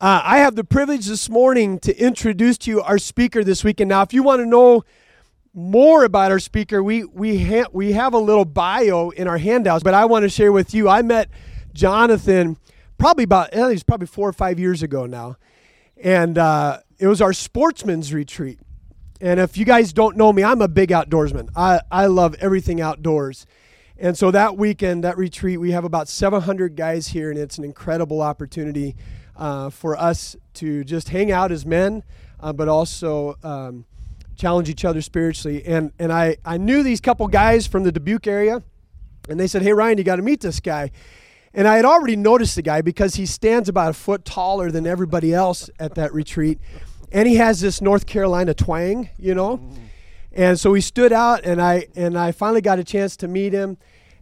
Uh, I have the privilege this morning to introduce to you our speaker this weekend. Now, if you want to know more about our speaker, we we ha- we have a little bio in our handouts, but I want to share with you. I met Jonathan probably about eh, he's probably four or five years ago now, and uh, it was our sportsman's retreat. And if you guys don't know me, I'm a big outdoorsman. I I love everything outdoors. And so that weekend, that retreat, we have about 700 guys here, and it's an incredible opportunity uh, for us to just hang out as men, uh, but also um, challenge each other spiritually. And and I I knew these couple guys from the Dubuque area, and they said, "Hey Ryan, you got to meet this guy." And I had already noticed the guy because he stands about a foot taller than everybody else at that retreat, and he has this North Carolina twang, you know. And so he stood out, and I and I finally got a chance to meet him.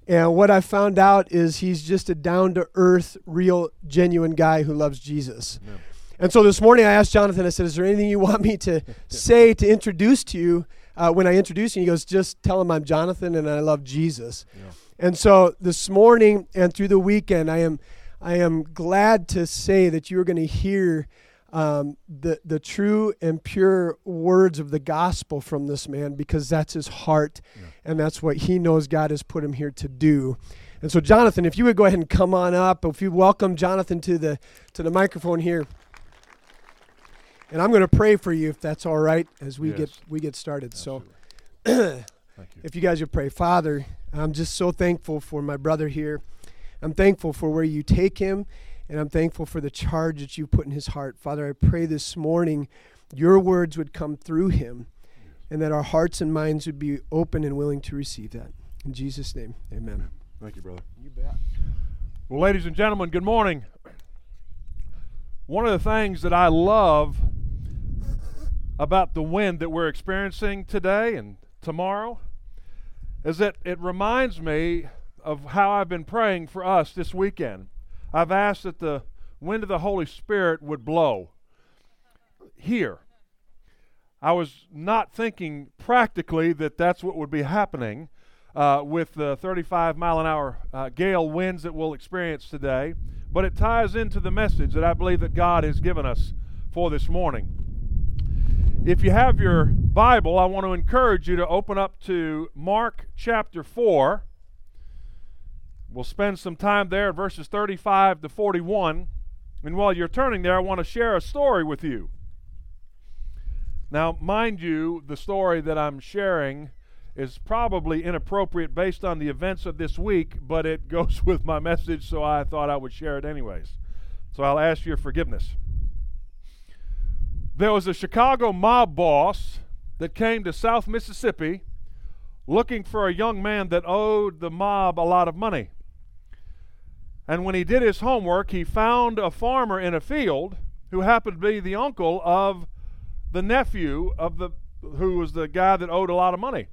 And what I found out is he's just a down to earth, real, genuine guy who loves Jesus. Yeah. And so this morning I asked Jonathan, I said, Is there anything you want me to say to introduce to you uh, when I introduce you? He goes, Just tell him I'm Jonathan and I love Jesus. Yeah. And so this morning and through the weekend, I am, I am glad to say that you're going to hear um, the, the true and pure words of the gospel from this man because that's his heart yeah. And that's what he knows God has put him here to do. And so, Jonathan, if you would go ahead and come on up, if you welcome Jonathan to the to the microphone here, and I'm going to pray for you if that's all right as we yes. get we get started. Absolutely. So, you. if you guys would pray, Father, I'm just so thankful for my brother here. I'm thankful for where you take him and I'm thankful for the charge that you put in his heart. Father, I pray this morning your words would come through him and that our hearts and minds would be open and willing to receive that. In Jesus' name, amen. Thank you, brother. You bet. Well, ladies and gentlemen, good morning. One of the things that I love about the wind that we're experiencing today and tomorrow is that it reminds me of how I've been praying for us this weekend. I've asked that the wind of the Holy Spirit would blow here. I was not thinking practically that that's what would be happening uh, with the 35 mile an hour uh, gale winds that we'll experience today, but it ties into the message that I believe that God has given us for this morning. If you have your Bible, I want to encourage you to open up to Mark chapter 4. We'll spend some time there, verses 35 to 41. And while you're turning there, I want to share a story with you. Now, mind you, the story that I'm sharing is probably inappropriate based on the events of this week, but it goes with my message, so I thought I would share it anyways. So I'll ask your forgiveness. There was a Chicago mob boss that came to South Mississippi looking for a young man that owed the mob a lot of money. And when he did his homework, he found a farmer in a field who happened to be the uncle of the nephew of the who was the guy that owed a lot of money.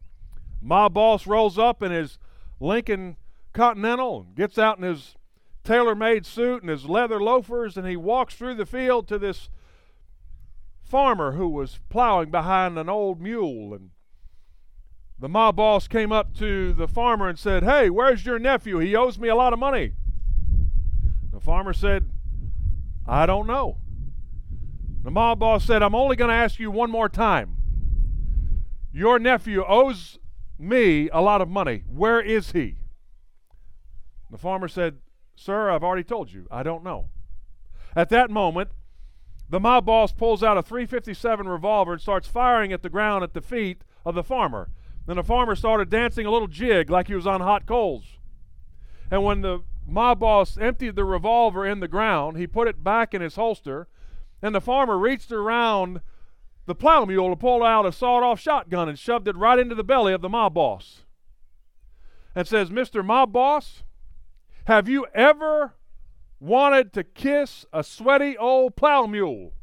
My boss rolls up in his Lincoln Continental and gets out in his tailor-made suit and his leather loafers and he walks through the field to this farmer who was plowing behind an old mule and the mob boss came up to the farmer and said, Hey, where's your nephew? He owes me a lot of money. The farmer said, I don't know. The mob boss said, I'm only going to ask you one more time. Your nephew owes me a lot of money. Where is he? The farmer said, Sir, I've already told you. I don't know. At that moment, the mob boss pulls out a 357 revolver and starts firing at the ground at the feet of the farmer. Then the farmer started dancing a little jig like he was on hot coals. And when the mob boss emptied the revolver in the ground. He put it back in his holster, and the farmer reached around the plow mule to pull out a sawed off shotgun and shoved it right into the belly of the mob boss. And says, Mr. Mob Boss, have you ever wanted to kiss a sweaty old plow mule?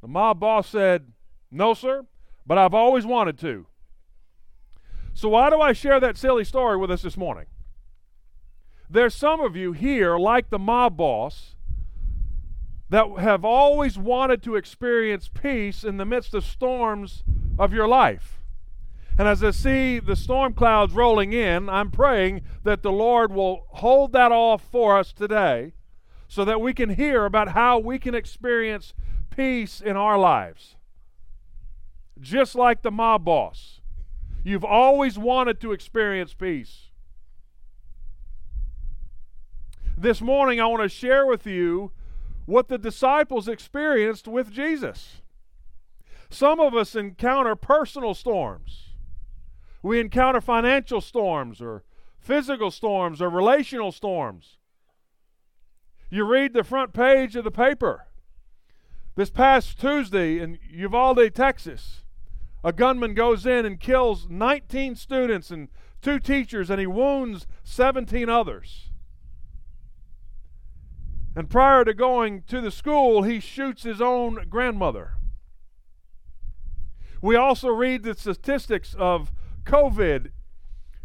The mob boss said, No, sir, but I've always wanted to. So, why do I share that silly story with us this morning? There's some of you here, like the mob boss, that have always wanted to experience peace in the midst of storms of your life. And as I see the storm clouds rolling in, I'm praying that the Lord will hold that off for us today so that we can hear about how we can experience peace in our lives. Just like the mob boss, you've always wanted to experience peace. This morning, I want to share with you what the disciples experienced with Jesus. Some of us encounter personal storms. We encounter financial storms or physical storms or relational storms. You read the front page of the paper. This past Tuesday in Uvalde, Texas, a gunman goes in and kills 19 students and two teachers, and he wounds 17 others. And prior to going to the school, he shoots his own grandmother. We also read the statistics of COVID,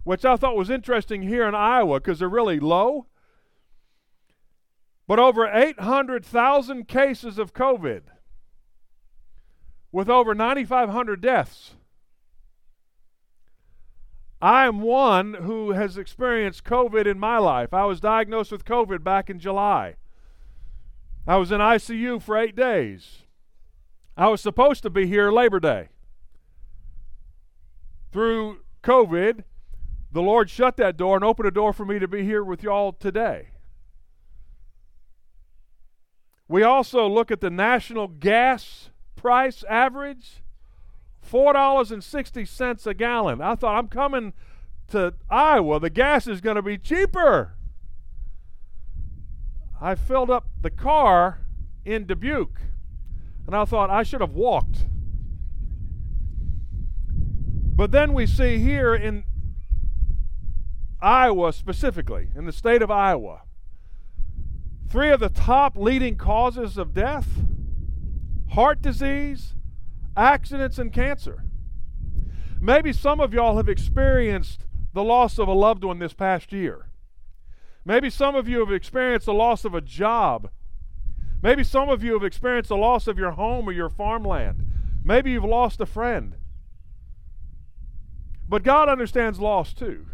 which I thought was interesting here in Iowa because they're really low. But over 800,000 cases of COVID with over 9,500 deaths. I am one who has experienced COVID in my life. I was diagnosed with COVID back in July. I was in ICU for eight days. I was supposed to be here Labor Day. Through COVID, the Lord shut that door and opened a door for me to be here with y'all today. We also look at the national gas price average $4.60 a gallon. I thought, I'm coming to Iowa. The gas is going to be cheaper. I filled up the car in Dubuque, and I thought I should have walked. But then we see here in Iowa specifically, in the state of Iowa, three of the top leading causes of death heart disease, accidents, and cancer. Maybe some of y'all have experienced the loss of a loved one this past year. Maybe some of you have experienced the loss of a job. Maybe some of you have experienced the loss of your home or your farmland. Maybe you've lost a friend. But God understands loss too.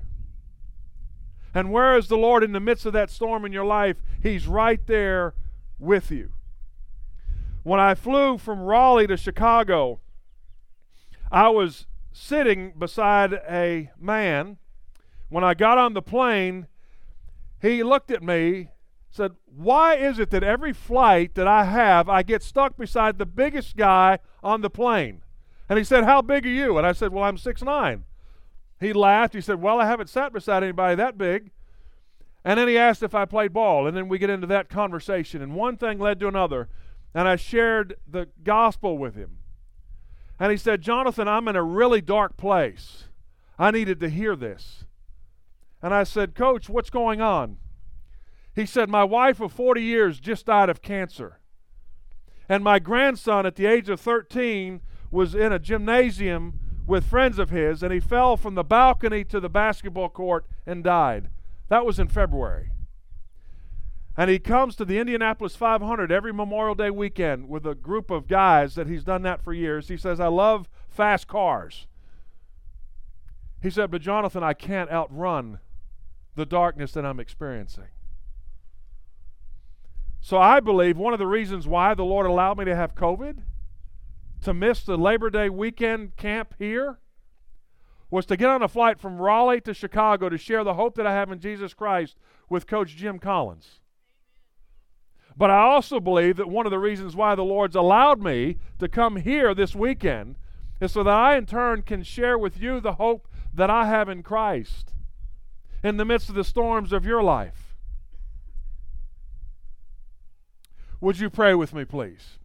And where is the Lord in the midst of that storm in your life, He's right there with you. When I flew from Raleigh to Chicago, I was sitting beside a man. When I got on the plane, he looked at me, said, Why is it that every flight that I have, I get stuck beside the biggest guy on the plane? And he said, How big are you? And I said, Well, I'm six nine. He laughed. He said, Well, I haven't sat beside anybody that big. And then he asked if I played ball. And then we get into that conversation. And one thing led to another. And I shared the gospel with him. And he said, Jonathan, I'm in a really dark place. I needed to hear this. And I said, Coach, what's going on? He said, My wife of 40 years just died of cancer. And my grandson, at the age of 13, was in a gymnasium with friends of his, and he fell from the balcony to the basketball court and died. That was in February. And he comes to the Indianapolis 500 every Memorial Day weekend with a group of guys that he's done that for years. He says, I love fast cars. He said, But Jonathan, I can't outrun the darkness that I'm experiencing. So I believe one of the reasons why the Lord allowed me to have COVID to miss the Labor Day weekend camp here was to get on a flight from Raleigh to Chicago to share the hope that I have in Jesus Christ with Coach Jim Collins. But I also believe that one of the reasons why the Lord's allowed me to come here this weekend is so that I, in turn, can share with you the hope that I have in Christ in the midst of the storms of your life. Would you pray with me, please?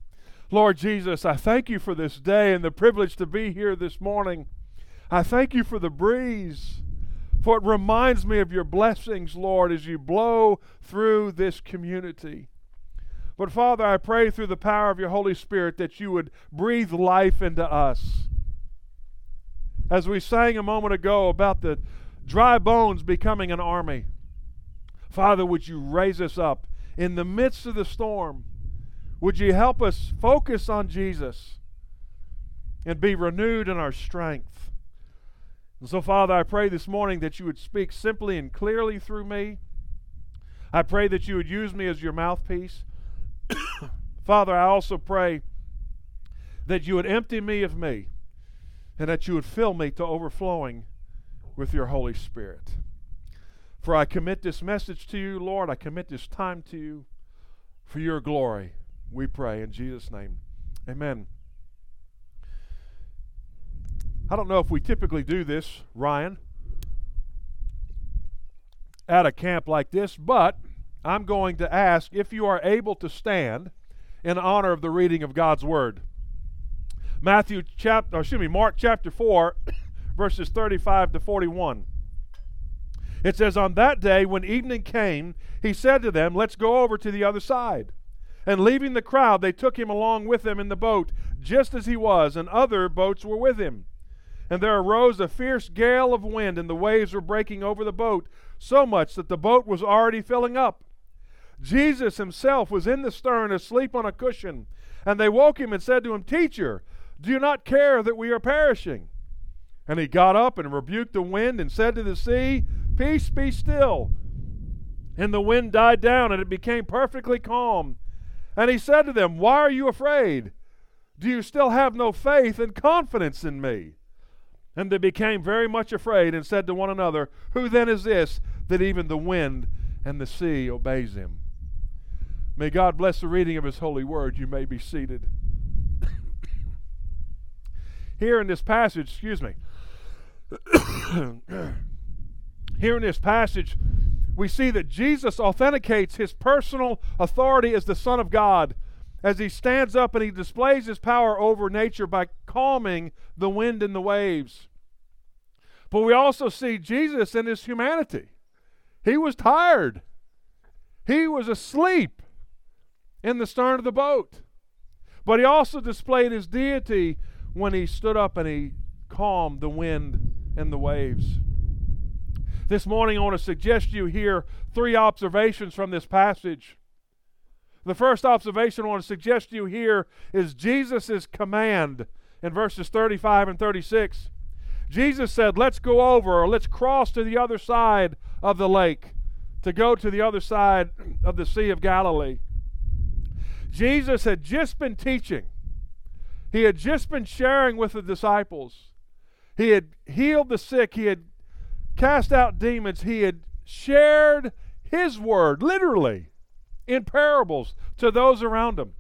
Lord Jesus, I thank you for this day and the privilege to be here this morning. I thank you for the breeze, for it reminds me of your blessings, Lord, as you blow through this community. But Father, I pray through the power of your Holy Spirit that you would breathe life into us. As we sang a moment ago about the dry bones becoming an army, Father, would you raise us up in the midst of the storm? Would you help us focus on Jesus and be renewed in our strength? And so, Father, I pray this morning that you would speak simply and clearly through me. I pray that you would use me as your mouthpiece. Father, I also pray that you would empty me of me and that you would fill me to overflowing with your Holy Spirit. For I commit this message to you, Lord. I commit this time to you for your glory. We pray in Jesus' name. Amen. I don't know if we typically do this, Ryan, at a camp like this, but I'm going to ask if you are able to stand in honor of the reading of God's word. Matthew chapter, excuse me, Mark chapter 4, verses 35 to 41. It says, On that day, when evening came, he said to them, Let's go over to the other side. And leaving the crowd, they took him along with them in the boat, just as he was, and other boats were with him. And there arose a fierce gale of wind, and the waves were breaking over the boat, so much that the boat was already filling up. Jesus himself was in the stern, asleep on a cushion. And they woke him and said to him, Teacher, do you not care that we are perishing? And he got up and rebuked the wind and said to the sea, Peace, be still. And the wind died down, and it became perfectly calm. And he said to them, Why are you afraid? Do you still have no faith and confidence in me? And they became very much afraid and said to one another, Who then is this that even the wind and the sea obeys him? May God bless the reading of his holy word. You may be seated. Here in this passage, excuse me. Here in this passage, we see that Jesus authenticates his personal authority as the Son of God as he stands up and he displays his power over nature by calming the wind and the waves. But we also see Jesus in his humanity. He was tired, he was asleep in the stern of the boat. But he also displayed his deity when he stood up and he calmed the wind and the waves. This morning, I want to suggest you hear three observations from this passage. The first observation I want to suggest you here is Jesus' command in verses 35 and 36. Jesus said, Let's go over, or let's cross to the other side of the lake, to go to the other side of the Sea of Galilee. Jesus had just been teaching he had just been sharing with the disciples. He had healed the sick. He had cast out demons. He had shared his word, literally, in parables to those around him.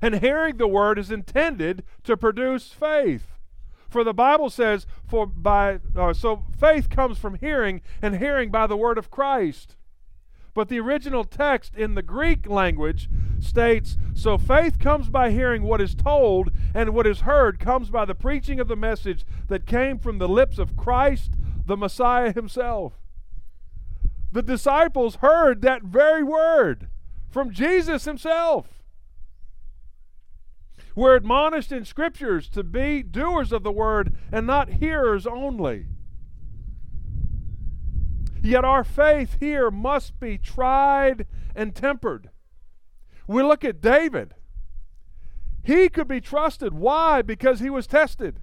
And hearing the word is intended to produce faith. For the Bible says, "For by uh, so faith comes from hearing, and hearing by the word of Christ." But the original text in the Greek language states So faith comes by hearing what is told, and what is heard comes by the preaching of the message that came from the lips of Christ, the Messiah himself. The disciples heard that very word from Jesus himself. We're admonished in scriptures to be doers of the word and not hearers only. Yet our faith here must be tried and tempered. We look at David. He could be trusted. Why? Because he was tested.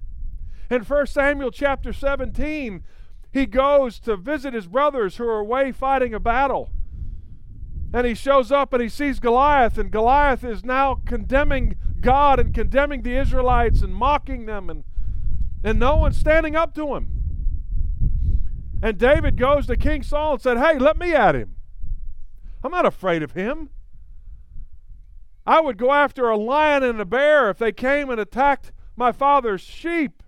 In 1 Samuel chapter 17, he goes to visit his brothers who are away fighting a battle. And he shows up and he sees Goliath, and Goliath is now condemning God and condemning the Israelites and mocking them, and, and no one's standing up to him. And David goes to King Saul and said, Hey, let me at him. I'm not afraid of him. I would go after a lion and a bear if they came and attacked my father's sheep,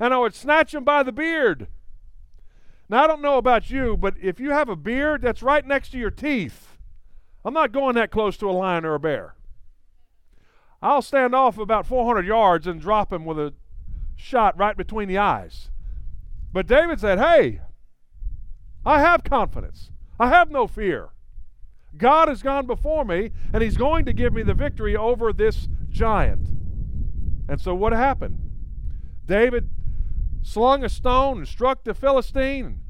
and I would snatch them by the beard. Now, I don't know about you, but if you have a beard that's right next to your teeth, I'm not going that close to a lion or a bear. I'll stand off about 400 yards and drop him with a shot right between the eyes. But David said, Hey, I have confidence. I have no fear. God has gone before me, and He's going to give me the victory over this giant. And so what happened? David slung a stone and struck the Philistine,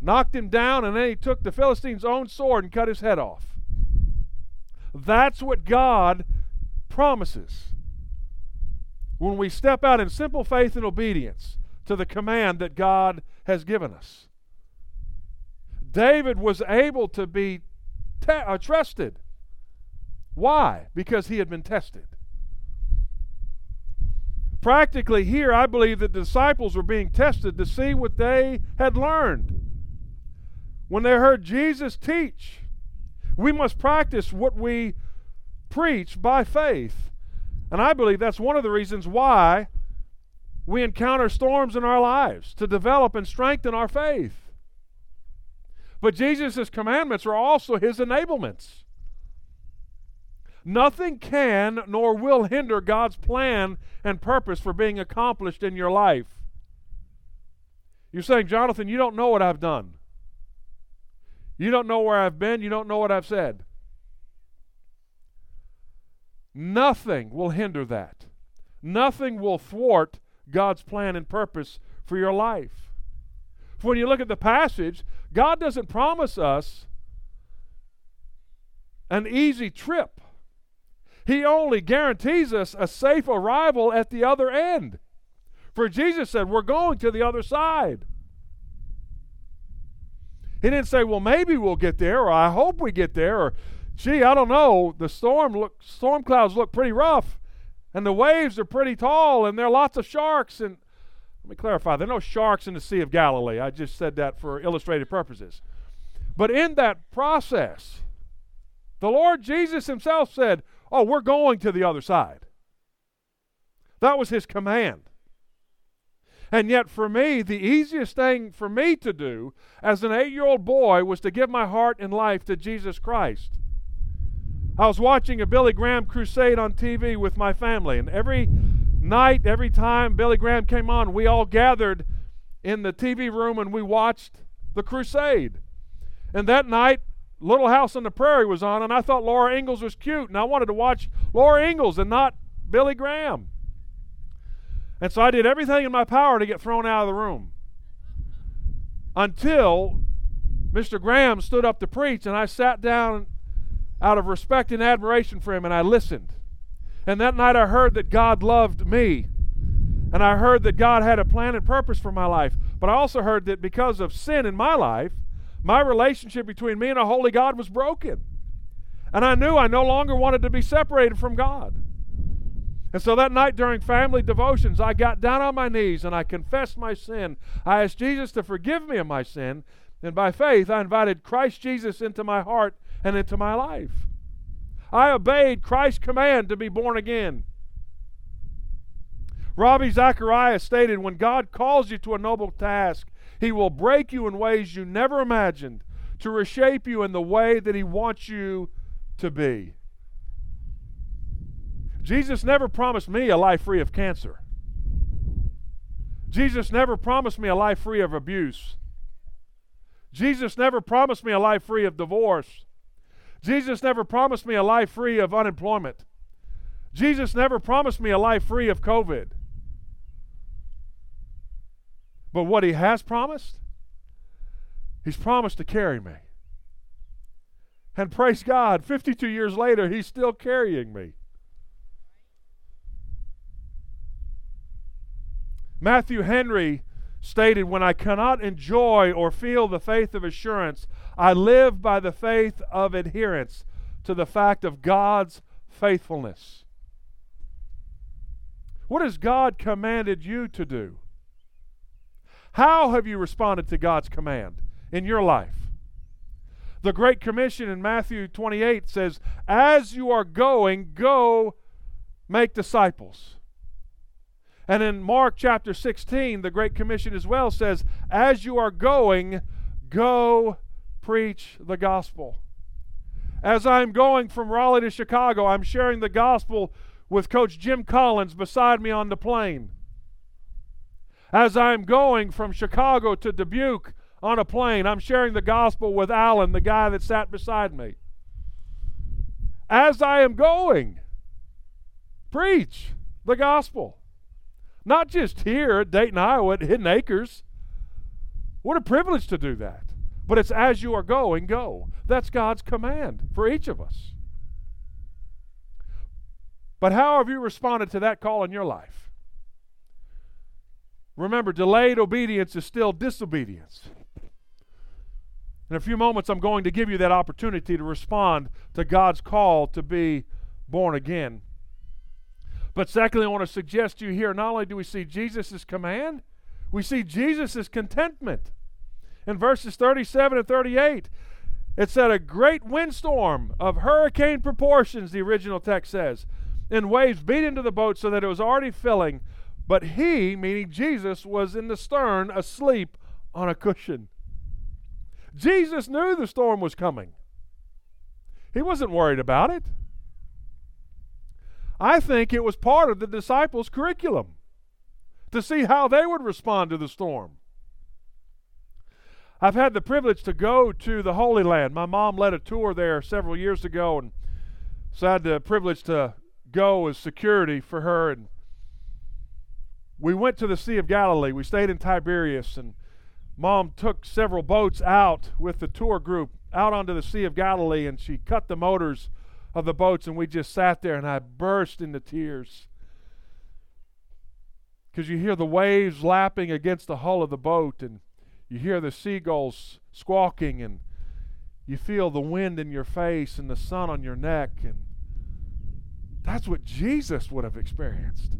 knocked him down, and then he took the Philistine's own sword and cut his head off. That's what God promises when we step out in simple faith and obedience to the command that God has given us. David was able to be te- uh, trusted. Why? Because he had been tested. Practically, here, I believe that the disciples were being tested to see what they had learned. When they heard Jesus teach, we must practice what we preach by faith. And I believe that's one of the reasons why we encounter storms in our lives to develop and strengthen our faith. But Jesus' commandments are also his enablements. Nothing can nor will hinder God's plan and purpose for being accomplished in your life. You're saying, Jonathan, you don't know what I've done. You don't know where I've been. You don't know what I've said. Nothing will hinder that. Nothing will thwart God's plan and purpose for your life. When you look at the passage, God doesn't promise us an easy trip. He only guarantees us a safe arrival at the other end. For Jesus said, We're going to the other side. He didn't say, Well, maybe we'll get there, or I hope we get there, or gee, I don't know. The storm look storm clouds look pretty rough, and the waves are pretty tall, and there are lots of sharks. And let me clarify, there are no sharks in the Sea of Galilee. I just said that for illustrative purposes. But in that process, the Lord Jesus Himself said, Oh, we're going to the other side. That was his command. And yet, for me, the easiest thing for me to do as an eight year old boy was to give my heart and life to Jesus Christ. I was watching a Billy Graham crusade on TV with my family, and every night, every time Billy Graham came on, we all gathered in the TV room and we watched the crusade. And that night, Little House on the Prairie was on, and I thought Laura Ingalls was cute, and I wanted to watch Laura Ingalls and not Billy Graham. And so I did everything in my power to get thrown out of the room. Until Mr. Graham stood up to preach, and I sat down out of respect and admiration for him, and I listened. And that night I heard that God loved me. And I heard that God had a plan and purpose for my life. But I also heard that because of sin in my life, my relationship between me and a holy God was broken. And I knew I no longer wanted to be separated from God. And so that night during family devotions, I got down on my knees and I confessed my sin. I asked Jesus to forgive me of my sin. And by faith, I invited Christ Jesus into my heart and into my life. I obeyed Christ's command to be born again. Ravi Zacharias stated when God calls you to a noble task, he will break you in ways you never imagined to reshape you in the way that He wants you to be. Jesus never promised me a life free of cancer. Jesus never promised me a life free of abuse. Jesus never promised me a life free of divorce. Jesus never promised me a life free of unemployment. Jesus never promised me a life free of COVID. But what he has promised, he's promised to carry me. And praise God, 52 years later, he's still carrying me. Matthew Henry stated, When I cannot enjoy or feel the faith of assurance, I live by the faith of adherence to the fact of God's faithfulness. What has God commanded you to do? How have you responded to God's command in your life? The Great Commission in Matthew 28 says, As you are going, go make disciples. And in Mark chapter 16, the Great Commission as well says, As you are going, go preach the gospel. As I'm going from Raleigh to Chicago, I'm sharing the gospel with Coach Jim Collins beside me on the plane. As I'm going from Chicago to Dubuque on a plane, I'm sharing the gospel with Alan, the guy that sat beside me. As I am going, preach the gospel. Not just here at Dayton, Iowa, at Hidden Acres. What a privilege to do that. But it's as you are going, go. That's God's command for each of us. But how have you responded to that call in your life? Remember, delayed obedience is still disobedience. In a few moments, I'm going to give you that opportunity to respond to God's call to be born again. But secondly, I want to suggest to you here not only do we see Jesus' command, we see Jesus' contentment. In verses 37 and 38, it said, A great windstorm of hurricane proportions, the original text says, and waves beat into the boat so that it was already filling. But he, meaning Jesus, was in the stern asleep on a cushion. Jesus knew the storm was coming. He wasn't worried about it. I think it was part of the disciples' curriculum to see how they would respond to the storm. I've had the privilege to go to the Holy Land. My mom led a tour there several years ago, and so I had the privilege to go as security for her. And we went to the Sea of Galilee. We stayed in Tiberias, and Mom took several boats out with the tour group out onto the Sea of Galilee, and she cut the motors of the boats, and we just sat there, and I burst into tears. Because you hear the waves lapping against the hull of the boat, and you hear the seagulls squawking, and you feel the wind in your face and the sun on your neck, and that's what Jesus would have experienced.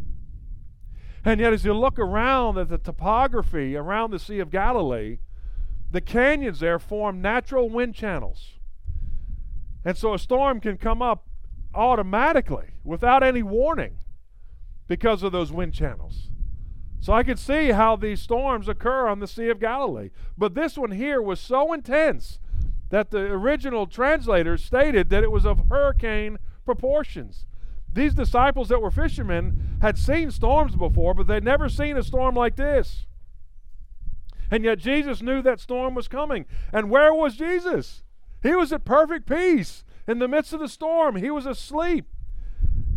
And yet, as you look around at the topography around the Sea of Galilee, the canyons there form natural wind channels. And so a storm can come up automatically without any warning because of those wind channels. So I can see how these storms occur on the Sea of Galilee. But this one here was so intense that the original translators stated that it was of hurricane proportions. These disciples that were fishermen had seen storms before, but they'd never seen a storm like this. And yet Jesus knew that storm was coming. And where was Jesus? He was at perfect peace in the midst of the storm. He was asleep.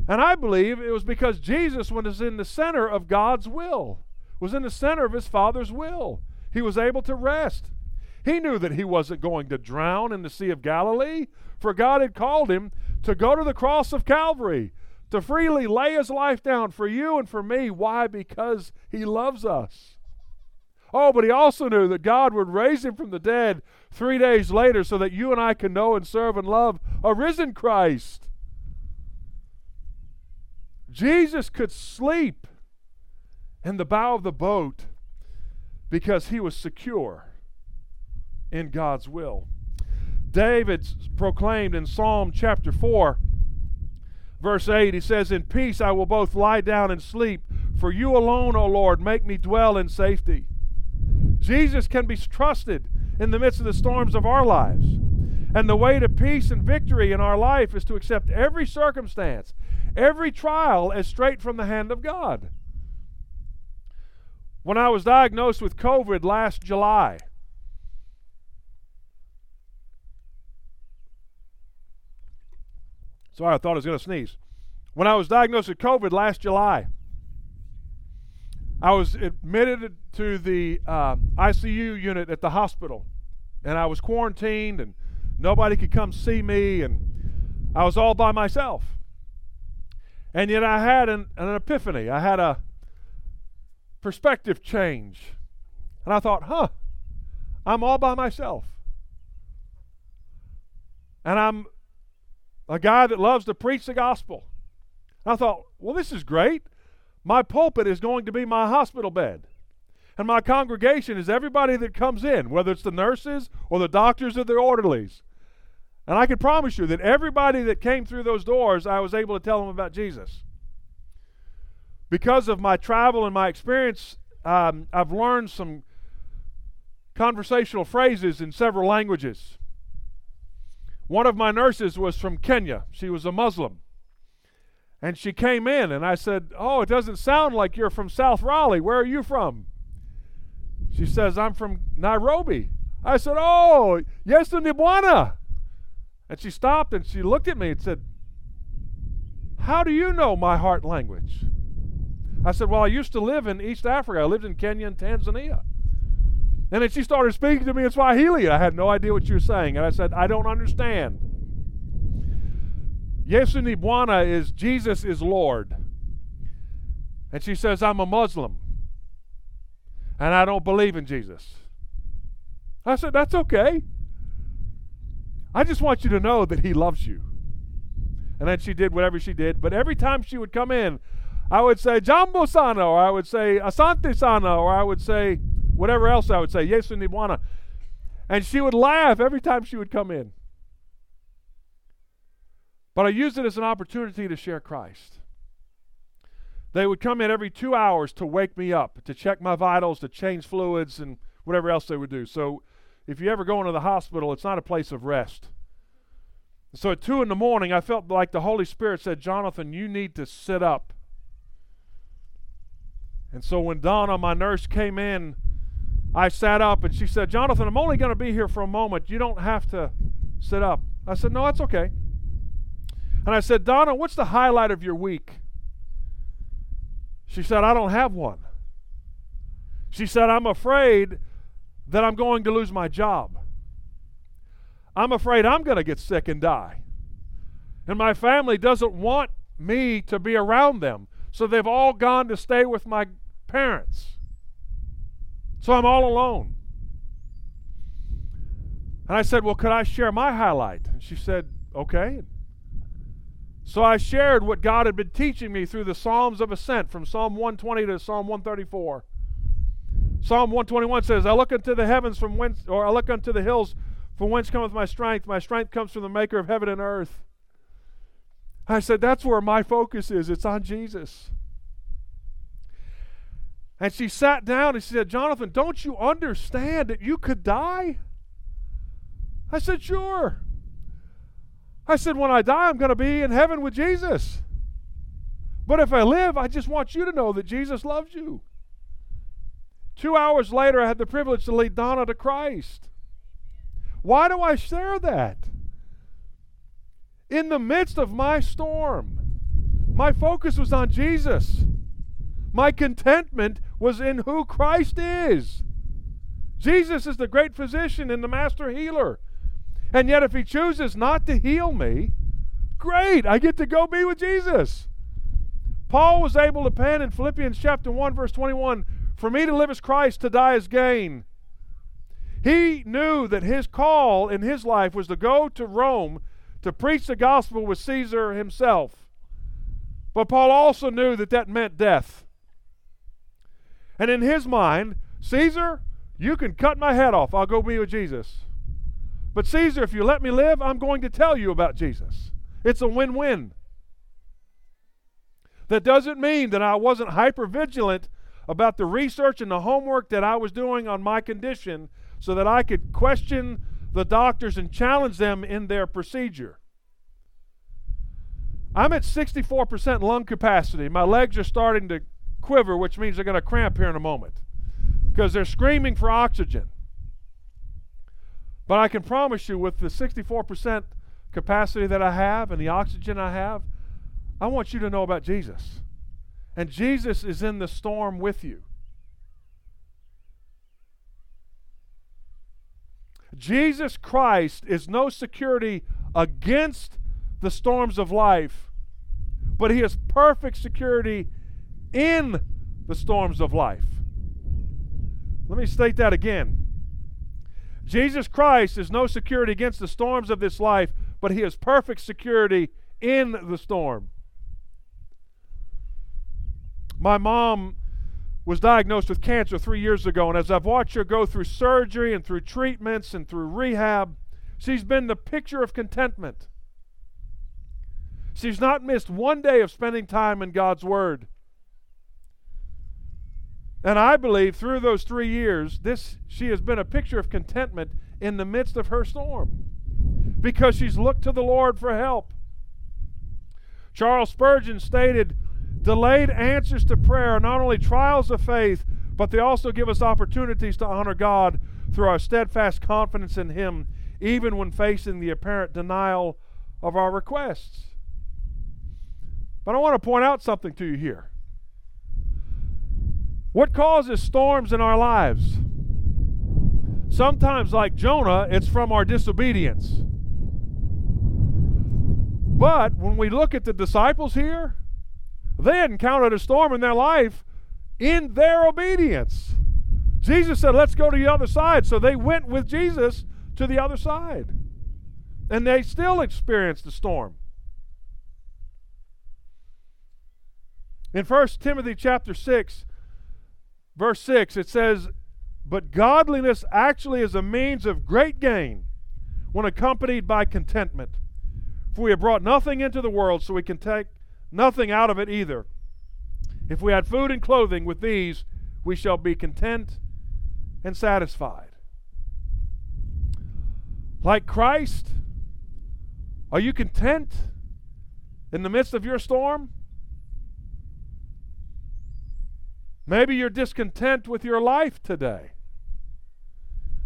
And I believe it was because Jesus was in the center of God's will, was in the center of his Father's will. He was able to rest. He knew that he wasn't going to drown in the Sea of Galilee, for God had called him to go to the cross of Calvary, to freely lay his life down for you and for me. Why? Because he loves us. Oh, but he also knew that God would raise him from the dead three days later so that you and I can know and serve and love a risen Christ. Jesus could sleep in the bow of the boat because he was secure in God's will. David proclaimed in Psalm chapter 4 Verse 8, he says, In peace I will both lie down and sleep, for you alone, O Lord, make me dwell in safety. Jesus can be trusted in the midst of the storms of our lives. And the way to peace and victory in our life is to accept every circumstance, every trial as straight from the hand of God. When I was diagnosed with COVID last July, Sorry, I thought I was going to sneeze. When I was diagnosed with COVID last July, I was admitted to the uh, ICU unit at the hospital, and I was quarantined, and nobody could come see me, and I was all by myself. And yet I had an, an epiphany. I had a perspective change. And I thought, huh, I'm all by myself. And I'm a guy that loves to preach the gospel. I thought, well, this is great. My pulpit is going to be my hospital bed. And my congregation is everybody that comes in, whether it's the nurses or the doctors or the orderlies. And I can promise you that everybody that came through those doors, I was able to tell them about Jesus. Because of my travel and my experience, um, I've learned some conversational phrases in several languages. One of my nurses was from Kenya. She was a Muslim. And she came in, and I said, Oh, it doesn't sound like you're from South Raleigh. Where are you from? She says, I'm from Nairobi. I said, Oh, yes, Bwana. And she stopped and she looked at me and said, How do you know my heart language? I said, Well, I used to live in East Africa. I lived in Kenya and Tanzania. And then she started speaking to me in Swahili. I had no idea what she was saying. And I said, I don't understand. Yesu ni Bwana is Jesus is Lord. And she says, I'm a Muslim. And I don't believe in Jesus. I said, That's okay. I just want you to know that He loves you. And then she did whatever she did. But every time she would come in, I would say, Jambo Sana, or I would say, Asante Sana, or I would say, whatever else I would say, Yesu Nibwana. And she would laugh every time she would come in. But I used it as an opportunity to share Christ. They would come in every two hours to wake me up, to check my vitals, to change fluids, and whatever else they would do. So if you ever go into the hospital, it's not a place of rest. So at two in the morning, I felt like the Holy Spirit said, Jonathan, you need to sit up. And so when Donna, my nurse, came in, I sat up and she said, Jonathan, I'm only going to be here for a moment. You don't have to sit up. I said, No, that's okay. And I said, Donna, what's the highlight of your week? She said, I don't have one. She said, I'm afraid that I'm going to lose my job. I'm afraid I'm going to get sick and die. And my family doesn't want me to be around them. So they've all gone to stay with my parents. So I'm all alone. And I said, Well, could I share my highlight? And she said, Okay. So I shared what God had been teaching me through the Psalms of Ascent from Psalm 120 to Psalm 134. Psalm 121 says, I look unto the heavens from whence, or I look unto the hills from whence cometh my strength? My strength comes from the maker of heaven and earth. I said, That's where my focus is. It's on Jesus. And she sat down and she said, Jonathan, don't you understand that you could die? I said, Sure. I said, When I die, I'm going to be in heaven with Jesus. But if I live, I just want you to know that Jesus loves you. Two hours later, I had the privilege to lead Donna to Christ. Why do I share that? In the midst of my storm, my focus was on Jesus. My contentment was in who Christ is. Jesus is the great physician and the master healer. And yet, if he chooses not to heal me, great, I get to go be with Jesus. Paul was able to pen in Philippians chapter 1, verse 21 For me to live as Christ, to die as gain. He knew that his call in his life was to go to Rome to preach the gospel with Caesar himself. But Paul also knew that that meant death. And in his mind, Caesar, you can cut my head off. I'll go be with Jesus. But Caesar, if you let me live, I'm going to tell you about Jesus. It's a win win. That doesn't mean that I wasn't hyper vigilant about the research and the homework that I was doing on my condition so that I could question the doctors and challenge them in their procedure. I'm at 64% lung capacity. My legs are starting to quiver, which means they're going to cramp here in a moment because they're screaming for oxygen. But I can promise you, with the 64% capacity that I have and the oxygen I have, I want you to know about Jesus. And Jesus is in the storm with you. Jesus Christ is no security against the storms of life, but He is perfect security in the storms of life. Let me state that again. Jesus Christ is no security against the storms of this life, but He is perfect security in the storm. My mom was diagnosed with cancer three years ago, and as I've watched her go through surgery and through treatments and through rehab, she's been the picture of contentment. She's not missed one day of spending time in God's Word. And I believe through those three years, this she has been a picture of contentment in the midst of her storm because she's looked to the Lord for help. Charles Spurgeon stated, Delayed answers to prayer are not only trials of faith, but they also give us opportunities to honor God through our steadfast confidence in Him, even when facing the apparent denial of our requests. But I want to point out something to you here. What causes storms in our lives? Sometimes, like Jonah, it's from our disobedience. But when we look at the disciples here, they encountered a storm in their life in their obedience. Jesus said, Let's go to the other side. So they went with Jesus to the other side. And they still experienced the storm. In 1 Timothy chapter 6, verse 6, it says, But godliness actually is a means of great gain when accompanied by contentment. For we have brought nothing into the world, so we can take nothing out of it either. If we had food and clothing with these, we shall be content and satisfied. Like Christ, are you content in the midst of your storm? Maybe you're discontent with your life today.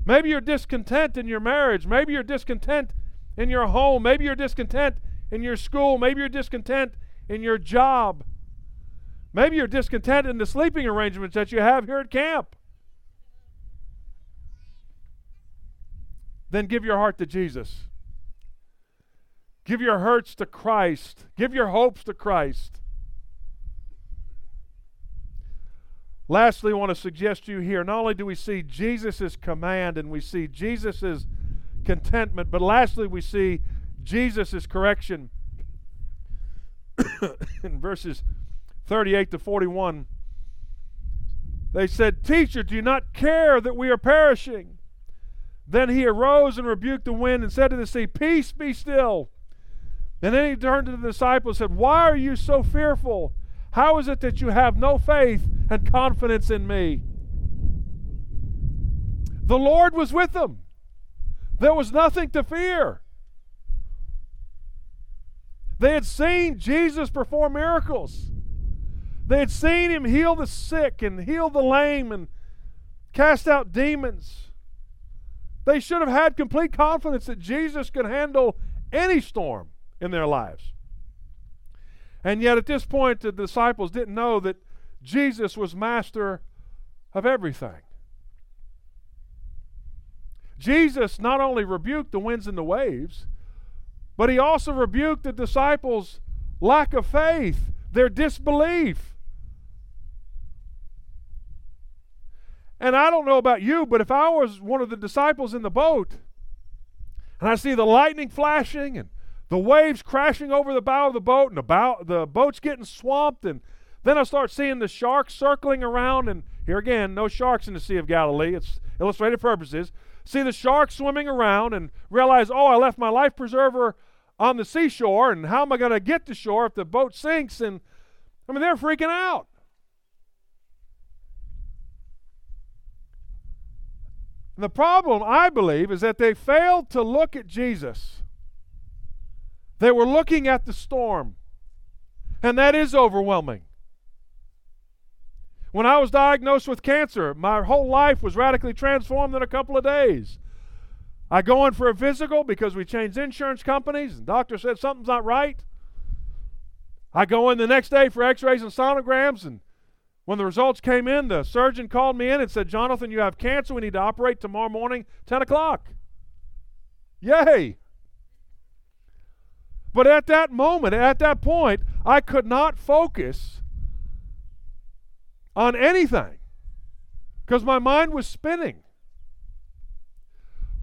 Maybe you're discontent in your marriage. Maybe you're discontent in your home. Maybe you're discontent in your school. Maybe you're discontent in your job. Maybe you're discontent in the sleeping arrangements that you have here at camp. Then give your heart to Jesus. Give your hurts to Christ. Give your hopes to Christ. Lastly, I want to suggest to you here not only do we see Jesus' command and we see Jesus' contentment, but lastly, we see Jesus' correction. In verses 38 to 41, they said, Teacher, do you not care that we are perishing? Then he arose and rebuked the wind and said to the sea, Peace, be still. And then he turned to the disciples and said, Why are you so fearful? How is it that you have no faith and confidence in me? The Lord was with them. There was nothing to fear. They had seen Jesus perform miracles. They had seen him heal the sick and heal the lame and cast out demons. They should have had complete confidence that Jesus could handle any storm in their lives. And yet, at this point, the disciples didn't know that Jesus was master of everything. Jesus not only rebuked the winds and the waves, but he also rebuked the disciples' lack of faith, their disbelief. And I don't know about you, but if I was one of the disciples in the boat and I see the lightning flashing and the waves crashing over the bow of the boat and the, bow, the boat's getting swamped and then I start seeing the sharks circling around and here again no sharks in the Sea of Galilee. It's illustrative purposes. See the sharks swimming around and realize oh I left my life preserver on the seashore and how am I going to get to shore if the boat sinks? And I mean they're freaking out. And the problem I believe is that they failed to look at Jesus. They were looking at the storm, and that is overwhelming. When I was diagnosed with cancer, my whole life was radically transformed in a couple of days. I go in for a physical because we changed insurance companies, and doctor said something's not right. I go in the next day for x-rays and sonograms, and when the results came in, the surgeon called me in and said, Jonathan, you have cancer. We need to operate tomorrow morning, 10 o'clock. Yay! But at that moment, at that point, I could not focus on anything because my mind was spinning.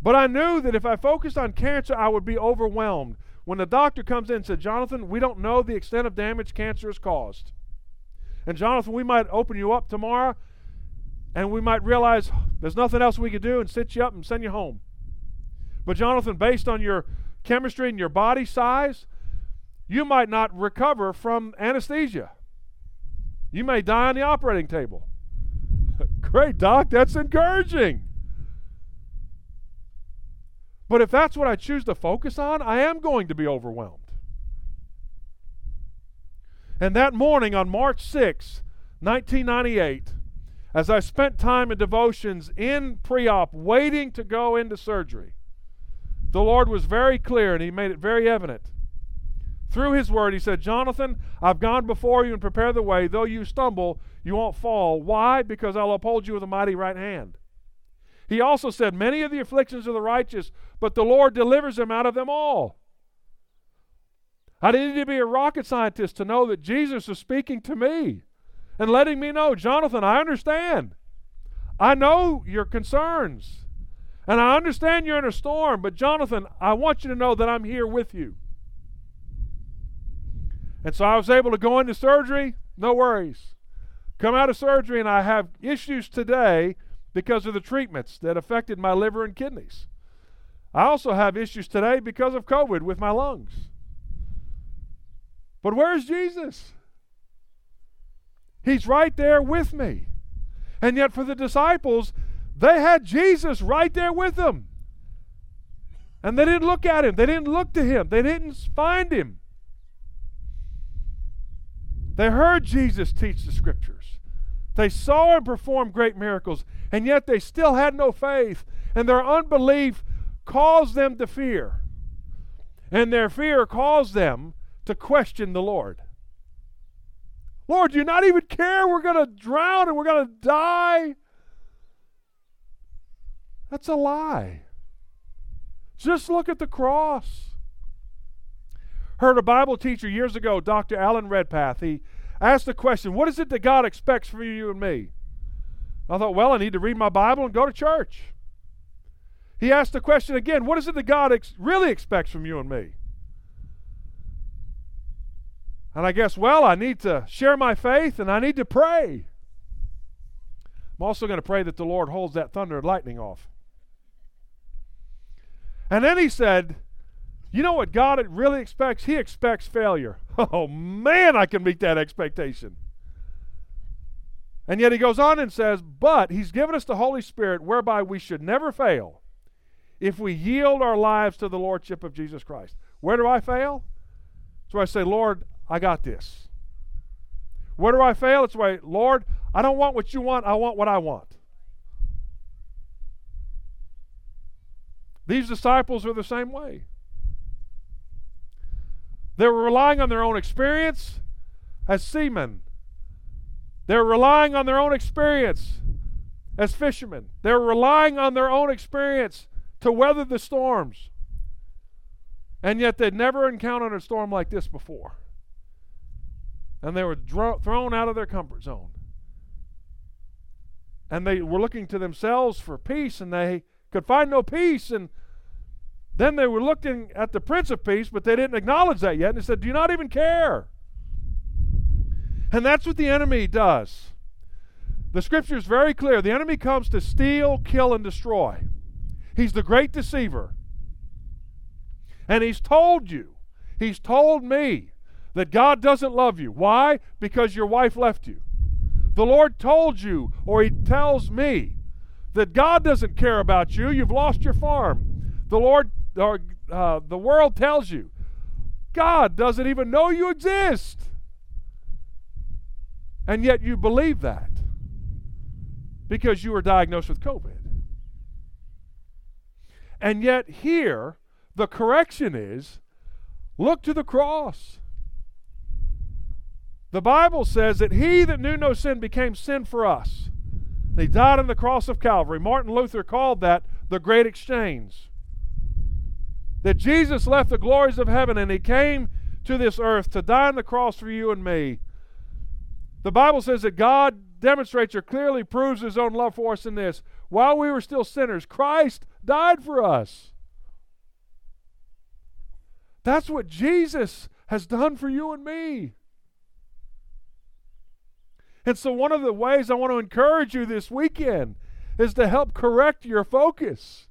But I knew that if I focused on cancer, I would be overwhelmed. When the doctor comes in and said, Jonathan, we don't know the extent of damage cancer has caused. And Jonathan, we might open you up tomorrow and we might realize there's nothing else we could do and sit you up and send you home. But Jonathan, based on your chemistry and your body size, you might not recover from anesthesia. You may die on the operating table. Great, doc, that's encouraging. But if that's what I choose to focus on, I am going to be overwhelmed. And that morning on March 6, 1998, as I spent time in devotions in pre op, waiting to go into surgery, the Lord was very clear and He made it very evident. Through His Word, He said, Jonathan, I've gone before you and prepared the way. Though you stumble, you won't fall. Why? Because I'll uphold you with a mighty right hand. He also said, Many of the afflictions of the righteous, but the Lord delivers them out of them all. I didn't need to be a rocket scientist to know that Jesus is speaking to me and letting me know, Jonathan, I understand. I know your concerns. And I understand you're in a storm, but Jonathan, I want you to know that I'm here with you. And so I was able to go into surgery, no worries. Come out of surgery, and I have issues today because of the treatments that affected my liver and kidneys. I also have issues today because of COVID with my lungs. But where's Jesus? He's right there with me. And yet, for the disciples, they had Jesus right there with them. And they didn't look at him, they didn't look to him, they didn't find him. They heard Jesus teach the scriptures. They saw him perform great miracles, and yet they still had no faith, and their unbelief caused them to fear. And their fear caused them to question the Lord. Lord, you not even care? We're going to drown and we're going to die. That's a lie. Just look at the cross. Heard a Bible teacher years ago, Dr. Alan Redpath. He asked the question, What is it that God expects from you and me? I thought, Well, I need to read my Bible and go to church. He asked the question again, What is it that God ex- really expects from you and me? And I guess, well, I need to share my faith and I need to pray. I'm also going to pray that the Lord holds that thunder and lightning off. And then he said, You know what God really expects? He expects failure. Oh, man, I can meet that expectation. And yet he goes on and says, But he's given us the Holy Spirit whereby we should never fail if we yield our lives to the Lordship of Jesus Christ. Where do I fail? So I say, Lord, I got this. Where do I fail? It's why, Lord, I don't want what you want, I want what I want. These disciples are the same way. They were relying on their own experience as seamen. They're relying on their own experience as fishermen. They're relying on their own experience to weather the storms. And yet they'd never encountered a storm like this before. And they were thrown out of their comfort zone. And they were looking to themselves for peace, and they could find no peace. And then they were looking at the Prince of Peace, but they didn't acknowledge that yet. And they said, Do you not even care? And that's what the enemy does. The scripture is very clear. The enemy comes to steal, kill, and destroy. He's the great deceiver. And he's told you, he's told me that God doesn't love you. Why? Because your wife left you. The Lord told you, or he tells me, that God doesn't care about you. You've lost your farm. The Lord, or uh, the world tells you, God doesn't even know you exist. And yet you believe that because you were diagnosed with COVID. And yet, here, the correction is look to the cross. The Bible says that he that knew no sin became sin for us. He died on the cross of Calvary. Martin Luther called that the great exchange. That Jesus left the glories of heaven and he came to this earth to die on the cross for you and me. The Bible says that God demonstrates or clearly proves his own love for us in this. While we were still sinners, Christ died for us. That's what Jesus has done for you and me. And so, one of the ways I want to encourage you this weekend is to help correct your focus.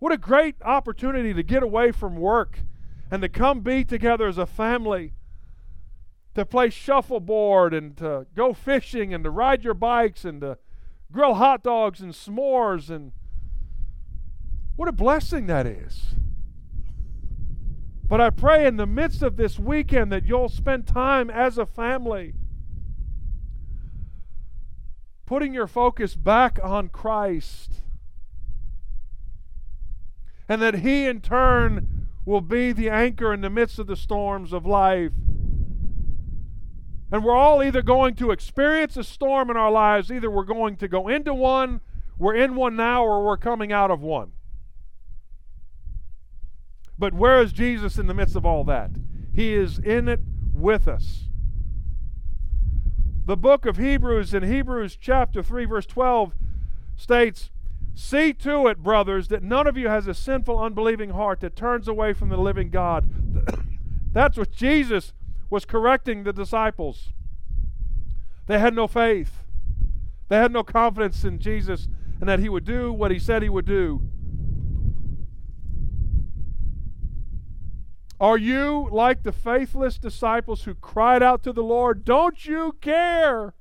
What a great opportunity to get away from work and to come be together as a family, to play shuffleboard and to go fishing and to ride your bikes and to grill hot dogs and s'mores and what a blessing that is. But I pray in the midst of this weekend that you'll spend time as a family putting your focus back on Christ. And that He in turn will be the anchor in the midst of the storms of life. And we're all either going to experience a storm in our lives, either we're going to go into one, we're in one now, or we're coming out of one. But where is Jesus in the midst of all that? He is in it with us. The book of Hebrews, in Hebrews chapter 3, verse 12, states, See to it, brothers, that none of you has a sinful, unbelieving heart that turns away from the living God. That's what Jesus was correcting the disciples. They had no faith, they had no confidence in Jesus and that He would do what He said He would do. Are you like the faithless disciples who cried out to the Lord, Don't you care?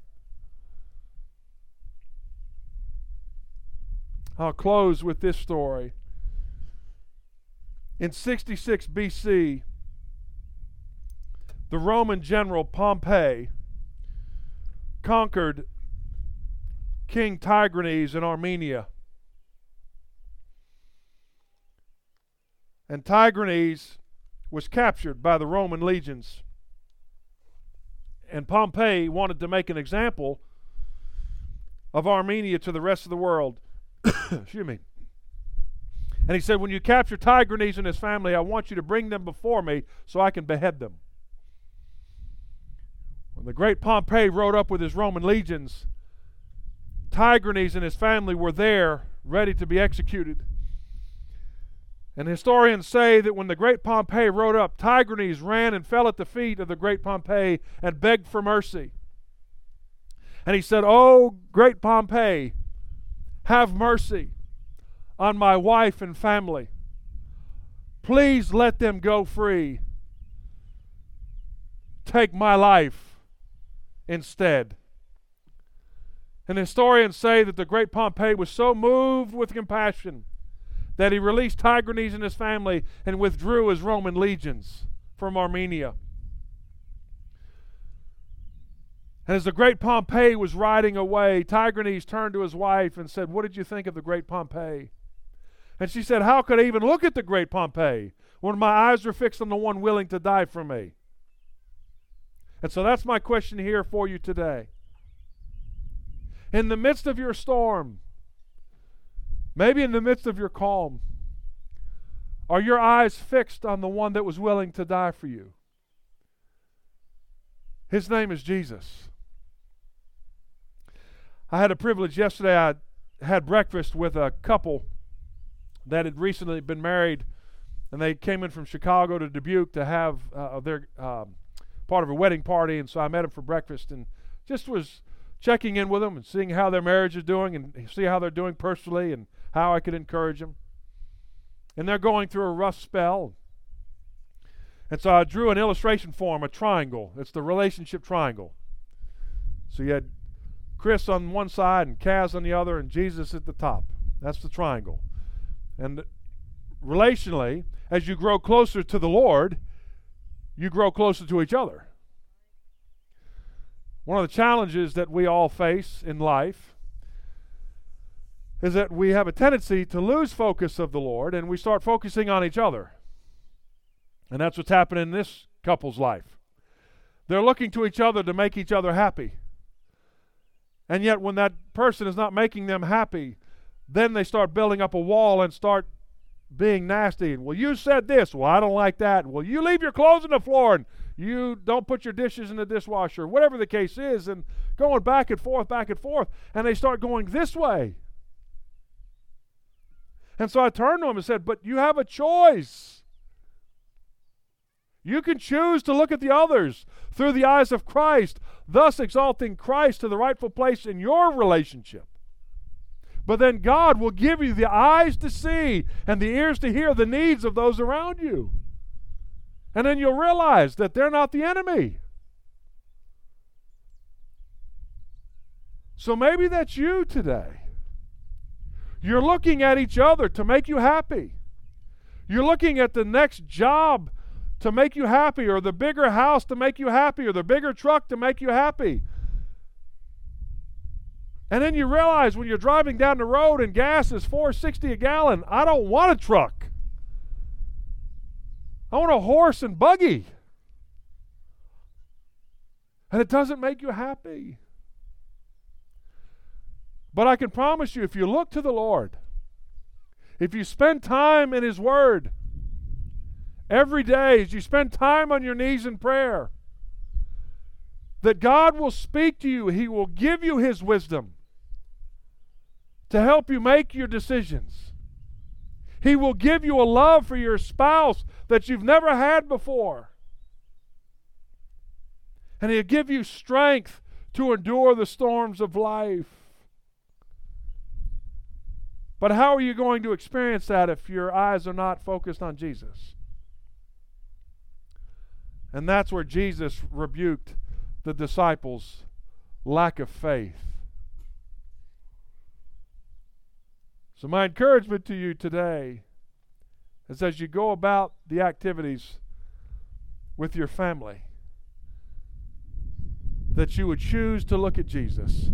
I'll close with this story. In 66 BC, the Roman general Pompey conquered King Tigranes in Armenia. And Tigranes was captured by the Roman legions. And Pompey wanted to make an example of Armenia to the rest of the world. Excuse me. And he said, When you capture Tigranes and his family, I want you to bring them before me so I can behead them. When the great Pompey rode up with his Roman legions, Tigranes and his family were there, ready to be executed. And historians say that when the great Pompey rode up, Tigranes ran and fell at the feet of the great Pompey and begged for mercy. And he said, Oh, great Pompey, have mercy on my wife and family. Please let them go free. Take my life instead. And historians say that the great Pompey was so moved with compassion that he released Tigranes and his family and withdrew his Roman legions from Armenia. And as the great Pompey was riding away, Tigranes turned to his wife and said, What did you think of the great Pompey? And she said, How could I even look at the great Pompey when my eyes are fixed on the one willing to die for me? And so that's my question here for you today. In the midst of your storm, maybe in the midst of your calm, are your eyes fixed on the one that was willing to die for you? His name is Jesus. I had a privilege yesterday. I had breakfast with a couple that had recently been married, and they came in from Chicago to Dubuque to have uh, their um, part of a wedding party. And so I met them for breakfast and just was checking in with them and seeing how their marriage is doing and see how they're doing personally and how I could encourage them. And they're going through a rough spell. And so I drew an illustration for them, a triangle. It's the relationship triangle. So you had Chris on one side and Kaz on the other, and Jesus at the top. That's the triangle. And relationally, as you grow closer to the Lord, you grow closer to each other. One of the challenges that we all face in life is that we have a tendency to lose focus of the Lord and we start focusing on each other. And that's what's happening in this couple's life. They're looking to each other to make each other happy. And yet, when that person is not making them happy, then they start building up a wall and start being nasty. Well, you said this. Well, I don't like that. Well, you leave your clothes on the floor and you don't put your dishes in the dishwasher, whatever the case is, and going back and forth, back and forth. And they start going this way. And so I turned to him and said, But you have a choice. You can choose to look at the others through the eyes of Christ, thus exalting Christ to the rightful place in your relationship. But then God will give you the eyes to see and the ears to hear the needs of those around you. And then you'll realize that they're not the enemy. So maybe that's you today. You're looking at each other to make you happy. You're looking at the next job to make you happy, or the bigger house to make you happy, or the bigger truck to make you happy. And then you realize when you're driving down the road and gas is 460 a gallon, I don't want a truck. I want a horse and buggy. And it doesn't make you happy. But I can promise you, if you look to the Lord, if you spend time in His Word, every day as you spend time on your knees in prayer. That God will speak to you, He will give you His wisdom. to help you make your decisions. He will give you a love for your spouse that you've never had before. And He'll give you strength to endure the storms of life. But how are you going to experience that if your eyes are not focused on Jesus? And that's where Jesus rebuked the disciples' lack of faith. So, my encouragement to you today is as you go about the activities with your family, that you would choose to look at Jesus,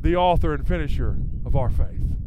the author and finisher of our faith.